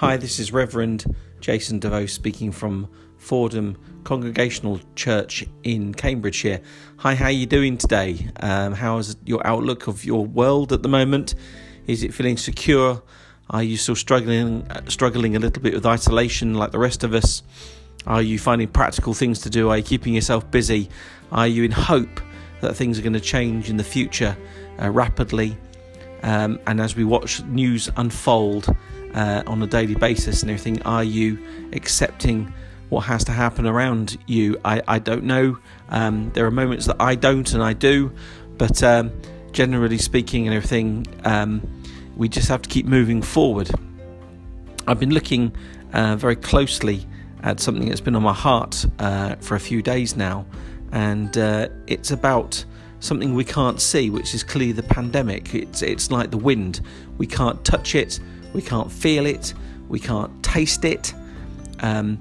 Hi, this is Reverend Jason DeVoe speaking from Fordham Congregational Church in Cambridgeshire. Hi, how are you doing today? Um, how is your outlook of your world at the moment? Is it feeling secure? Are you still struggling struggling a little bit with isolation like the rest of us? Are you finding practical things to do? Are you keeping yourself busy? Are you in hope that things are going to change in the future uh, rapidly? Um, and as we watch news unfold, uh, on a daily basis and everything? Are you accepting what has to happen around you? I, I don't know. Um, there are moments that I don't and I do, but um, generally speaking and everything, um, we just have to keep moving forward. I've been looking uh, very closely at something that's been on my heart uh, for a few days now, and uh, it's about something we can't see, which is clearly the pandemic. It's it's like the wind; we can't touch it, we can't feel it, we can't taste it. Um,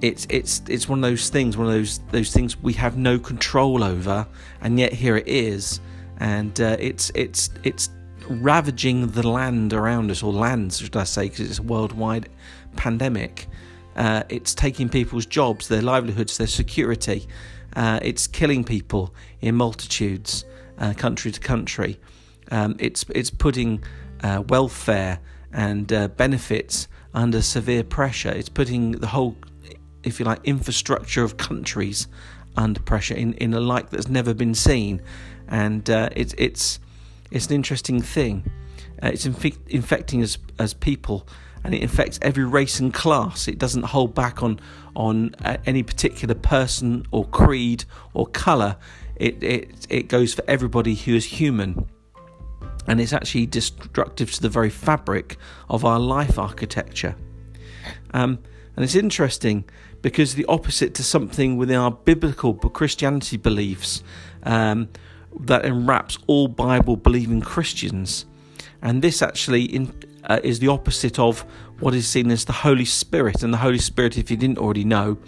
it's it's it's one of those things, one of those those things we have no control over, and yet here it is, and uh, it's it's it's ravaging the land around us, or lands, should I say, because it's a worldwide pandemic. Uh, it's taking people's jobs, their livelihoods, their security. Uh, it's killing people in multitudes, uh, country to country. Um, it's it's putting uh, welfare and uh, benefits under severe pressure. It's putting the whole, if you like, infrastructure of countries under pressure in, in a light that's never been seen, and uh, it's it's it's an interesting thing. Uh, it's inf- infecting us as people, and it infects every race and class. It doesn't hold back on on uh, any particular person or creed or colour. It it it goes for everybody who is human and it's actually destructive to the very fabric of our life architecture. Um, and it's interesting because the opposite to something within our biblical Christianity beliefs um, that enwraps all Bible believing Christians. And this actually in, uh, is the opposite of what is seen as the Holy Spirit. And the Holy Spirit, if you didn't already know,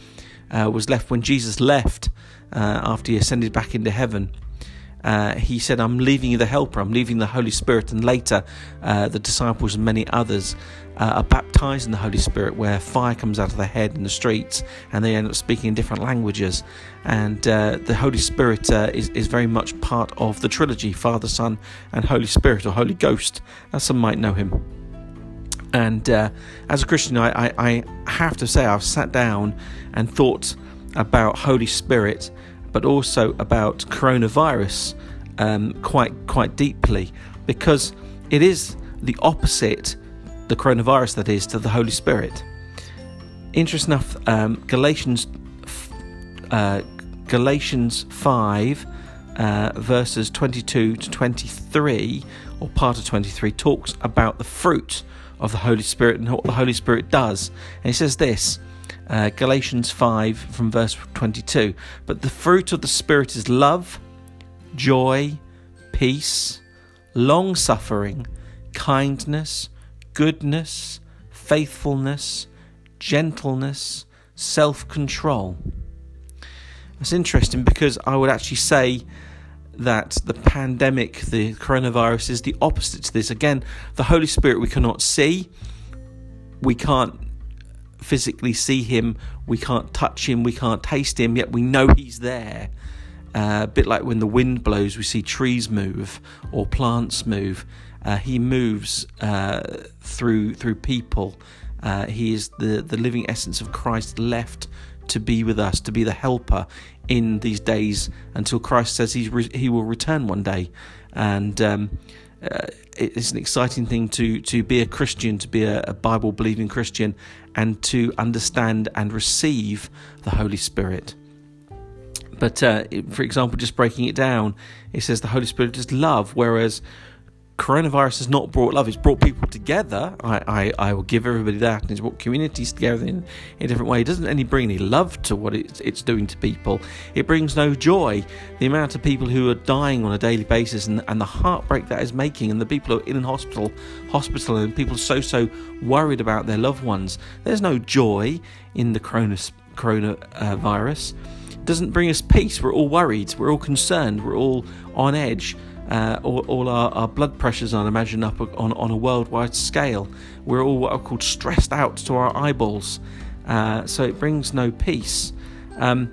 uh, was left when Jesus left uh, after he ascended back into heaven uh, he said, I'm leaving you the Helper, I'm leaving the Holy Spirit. And later, uh, the disciples and many others uh, are baptized in the Holy Spirit, where fire comes out of their head in the streets and they end up speaking in different languages. And uh, the Holy Spirit uh, is, is very much part of the trilogy Father, Son, and Holy Spirit, or Holy Ghost, as some might know him. And uh, as a Christian, I, I, I have to say, I've sat down and thought about Holy Spirit but also about coronavirus um, quite quite deeply because it is the opposite, the coronavirus that is, to the Holy Spirit. Interesting enough, um, Galatians uh, Galatians five. Uh, verses 22 to 23, or part of 23, talks about the fruit of the Holy Spirit and what the Holy Spirit does. And he says this uh, Galatians 5 from verse 22. But the fruit of the Spirit is love, joy, peace, long suffering, kindness, goodness, faithfulness, gentleness, self control. It's interesting because I would actually say that the pandemic, the coronavirus, is the opposite to this. Again, the Holy Spirit we cannot see, we can't physically see him, we can't touch him, we can't taste him, yet we know he's there. Uh, a bit like when the wind blows, we see trees move or plants move. Uh, he moves uh, through through people. Uh, he is the, the living essence of Christ left to be with us, to be the helper in these days until Christ says he's re- he will return one day. And um, uh, it's an exciting thing to to be a Christian, to be a, a Bible believing Christian, and to understand and receive the Holy Spirit. But uh, for example, just breaking it down, it says the Holy Spirit is love, whereas coronavirus has not brought love, it's brought people together. I, I, I will give everybody that. And it's brought communities together in, a different way. It doesn't only bring any love to what it's, it's doing to people, it brings no joy. The amount of people who are dying on a daily basis and, and the heartbreak that is making, and the people who are in hospital, hospital, and people so, so worried about their loved ones. There's no joy in the corona, coronavirus. Uh, it doesn't bring us peace. We're all worried. We're all concerned. We're all on edge Uh, all, all our, our, blood pressures, I imagine, up on, on a worldwide scale. We're all what are called stressed out to our eyeballs. Uh, so it brings no peace. Um,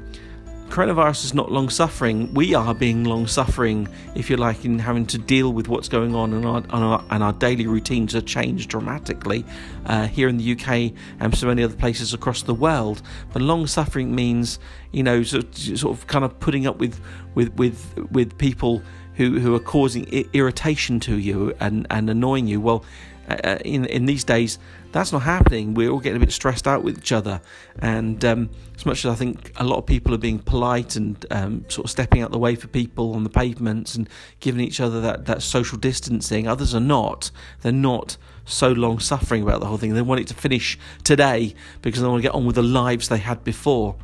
coronavirus is not long suffering. We are being long suffering, if you like, in having to deal with what's going on, and our, our, and our daily routines are changed dramatically uh, here in the UK and so many other places across the world. But long suffering means, you know, sort, sort of kind of putting up with with with with people who who are causing irritation to you and and annoying you. Well, uh, uh, in in these days that's not happening. We're all getting a bit stressed out with each other, and um, as much as I think a lot of people are being polite and um, sort of stepping out the way for people on the pavements and giving each other that that social distancing, others are not. They're not so long suffering about the whole thing. They want it to finish today because they want to get on with the lives they had before.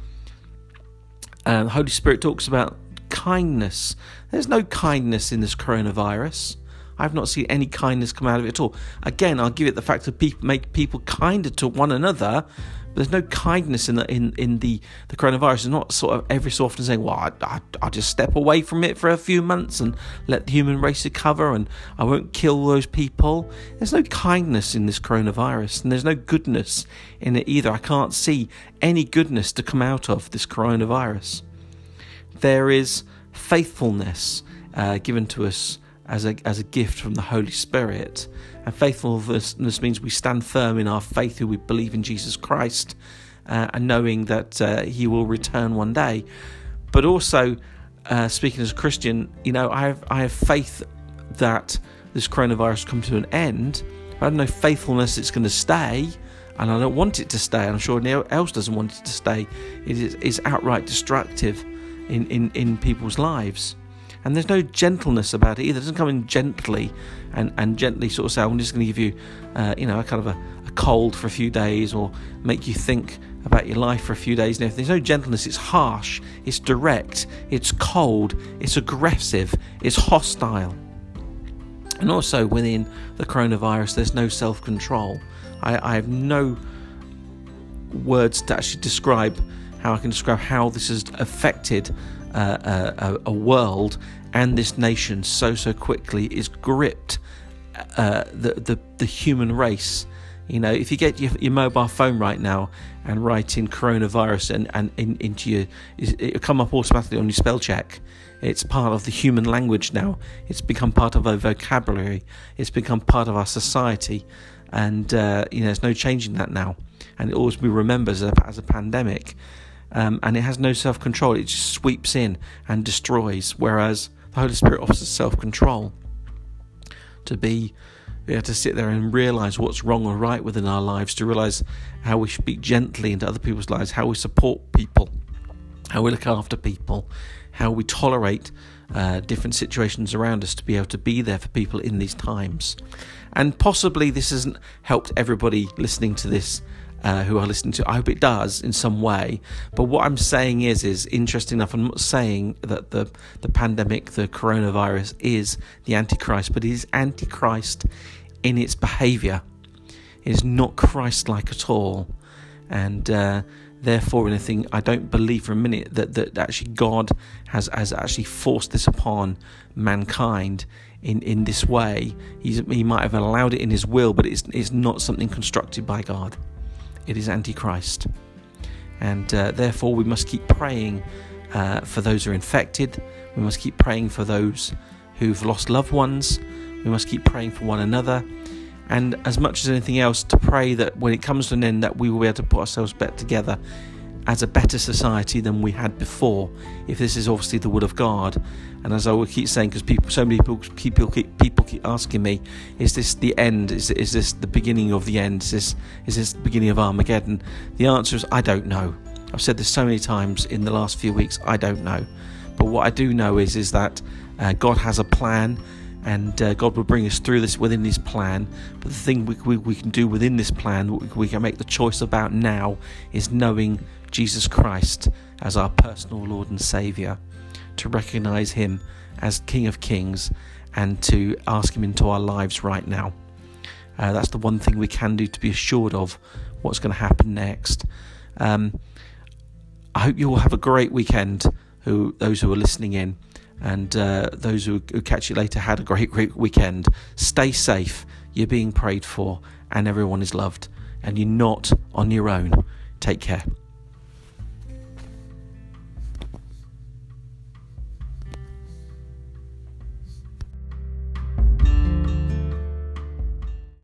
And the Holy Spirit talks about kindness. There's no kindness in this coronavirus. I've not seen any kindness come out of it at all. Again, I'll give it the fact that people make people kinder to one another. But there's no kindness in the in, in the, the coronavirus. It's not sort of every so often saying, "Well, I, I, I'll just step away from it for a few months and let the human race recover, and I won't kill those people." There's no kindness in this coronavirus, and there's no goodness in it either. I can't see any goodness to come out of this coronavirus. There is faithfulness uh, given to us as a, as a gift from the Holy Spirit. And faithfulness means we stand firm in our faith, who we believe in Jesus Christ, uh, and knowing that uh, He will return one day. But also, uh, speaking as a Christian, you know, I have I have faith that this coronavirus come to an end. I have no faithfulness it's going to stay, and I don't want it to stay. I'm sure anyone else doesn't want it to stay. It is outright destructive in, in, in people's lives and there's no gentleness about it either. It doesn't come in gently and, and gently sort of say, I'm just going to give you, uh, you know, a kind of a, a, cold for a few days or make you think about your life for a few days. And there's no gentleness, it's harsh, it's direct, it's cold, it's aggressive, it's hostile. And also within the coronavirus, there's no self control. I, I have no words to actually describe how I can describe how this has affected uh, a, a, world and this nation so so quickly is gripped uh, the, the the human race. You know, if you get your, your mobile phone right now and write in coronavirus and, and in, into your, it'll come up automatically on your spell check. It's part of the human language now. It's become part of our vocabulary. It's become part of our society, and uh, you know, there's no changing that now. And it always be remembered as a, as a pandemic um, and it has no self control. It just sweeps in and destroys. Whereas the Holy Spirit offers self control to be able to sit there and realize what's wrong or right within our lives, to realize how we speak gently into other people's lives, how we support people, how we look after people, how we tolerate uh, different situations around us to be able to be there for people in these times. And possibly this hasn't helped everybody listening to this uh, who are listening to. I hope it does in some way. But what I'm saying is, is interesting enough. I'm not saying that the the pandemic, the coronavirus, is the Antichrist, but it is Antichrist in its behaviour. It is not Christ-like at all, and. Uh, therefore anything I don't believe for a minute that, that actually God has, has actually forced this upon mankind in, in this way. He's, he might have allowed it in his will, but it's, it's not something constructed by God it is Antichrist. And uh, therefore, we must keep praying uh, for those who are infected. We must keep praying for those who've lost loved ones. We must keep praying for one another. And as much as anything else, to pray that when it comes to an end, that we will be able to put ourselves back together as a better society than we had before, if this is obviously the will of God. And as I will keep saying, because people, so many people keep, people keep, people keep asking me, is this the end? Is, is this the beginning of the end? Is this, is this the beginning of Armageddon? The answer is, I don't know. I've said this so many times in the last few weeks, I don't know. But what I do know is, is that uh, God has a plan and uh, God will bring us through this within His plan. But the thing we, we, we can do within this plan, we, we can make the choice about now, is knowing Jesus Christ as our personal Lord and Saviour, to recognize Him as King of Kings, and to ask Him into our lives right now. Uh, that's the one thing we can do to be assured of what's going to happen next. Um, I hope you all have a great weekend. Who those who are listening in, And uh, those who, who catch you later had a great, great weekend. Stay safe. You're being prayed for, and everyone is loved. And you're not on your own. Take care.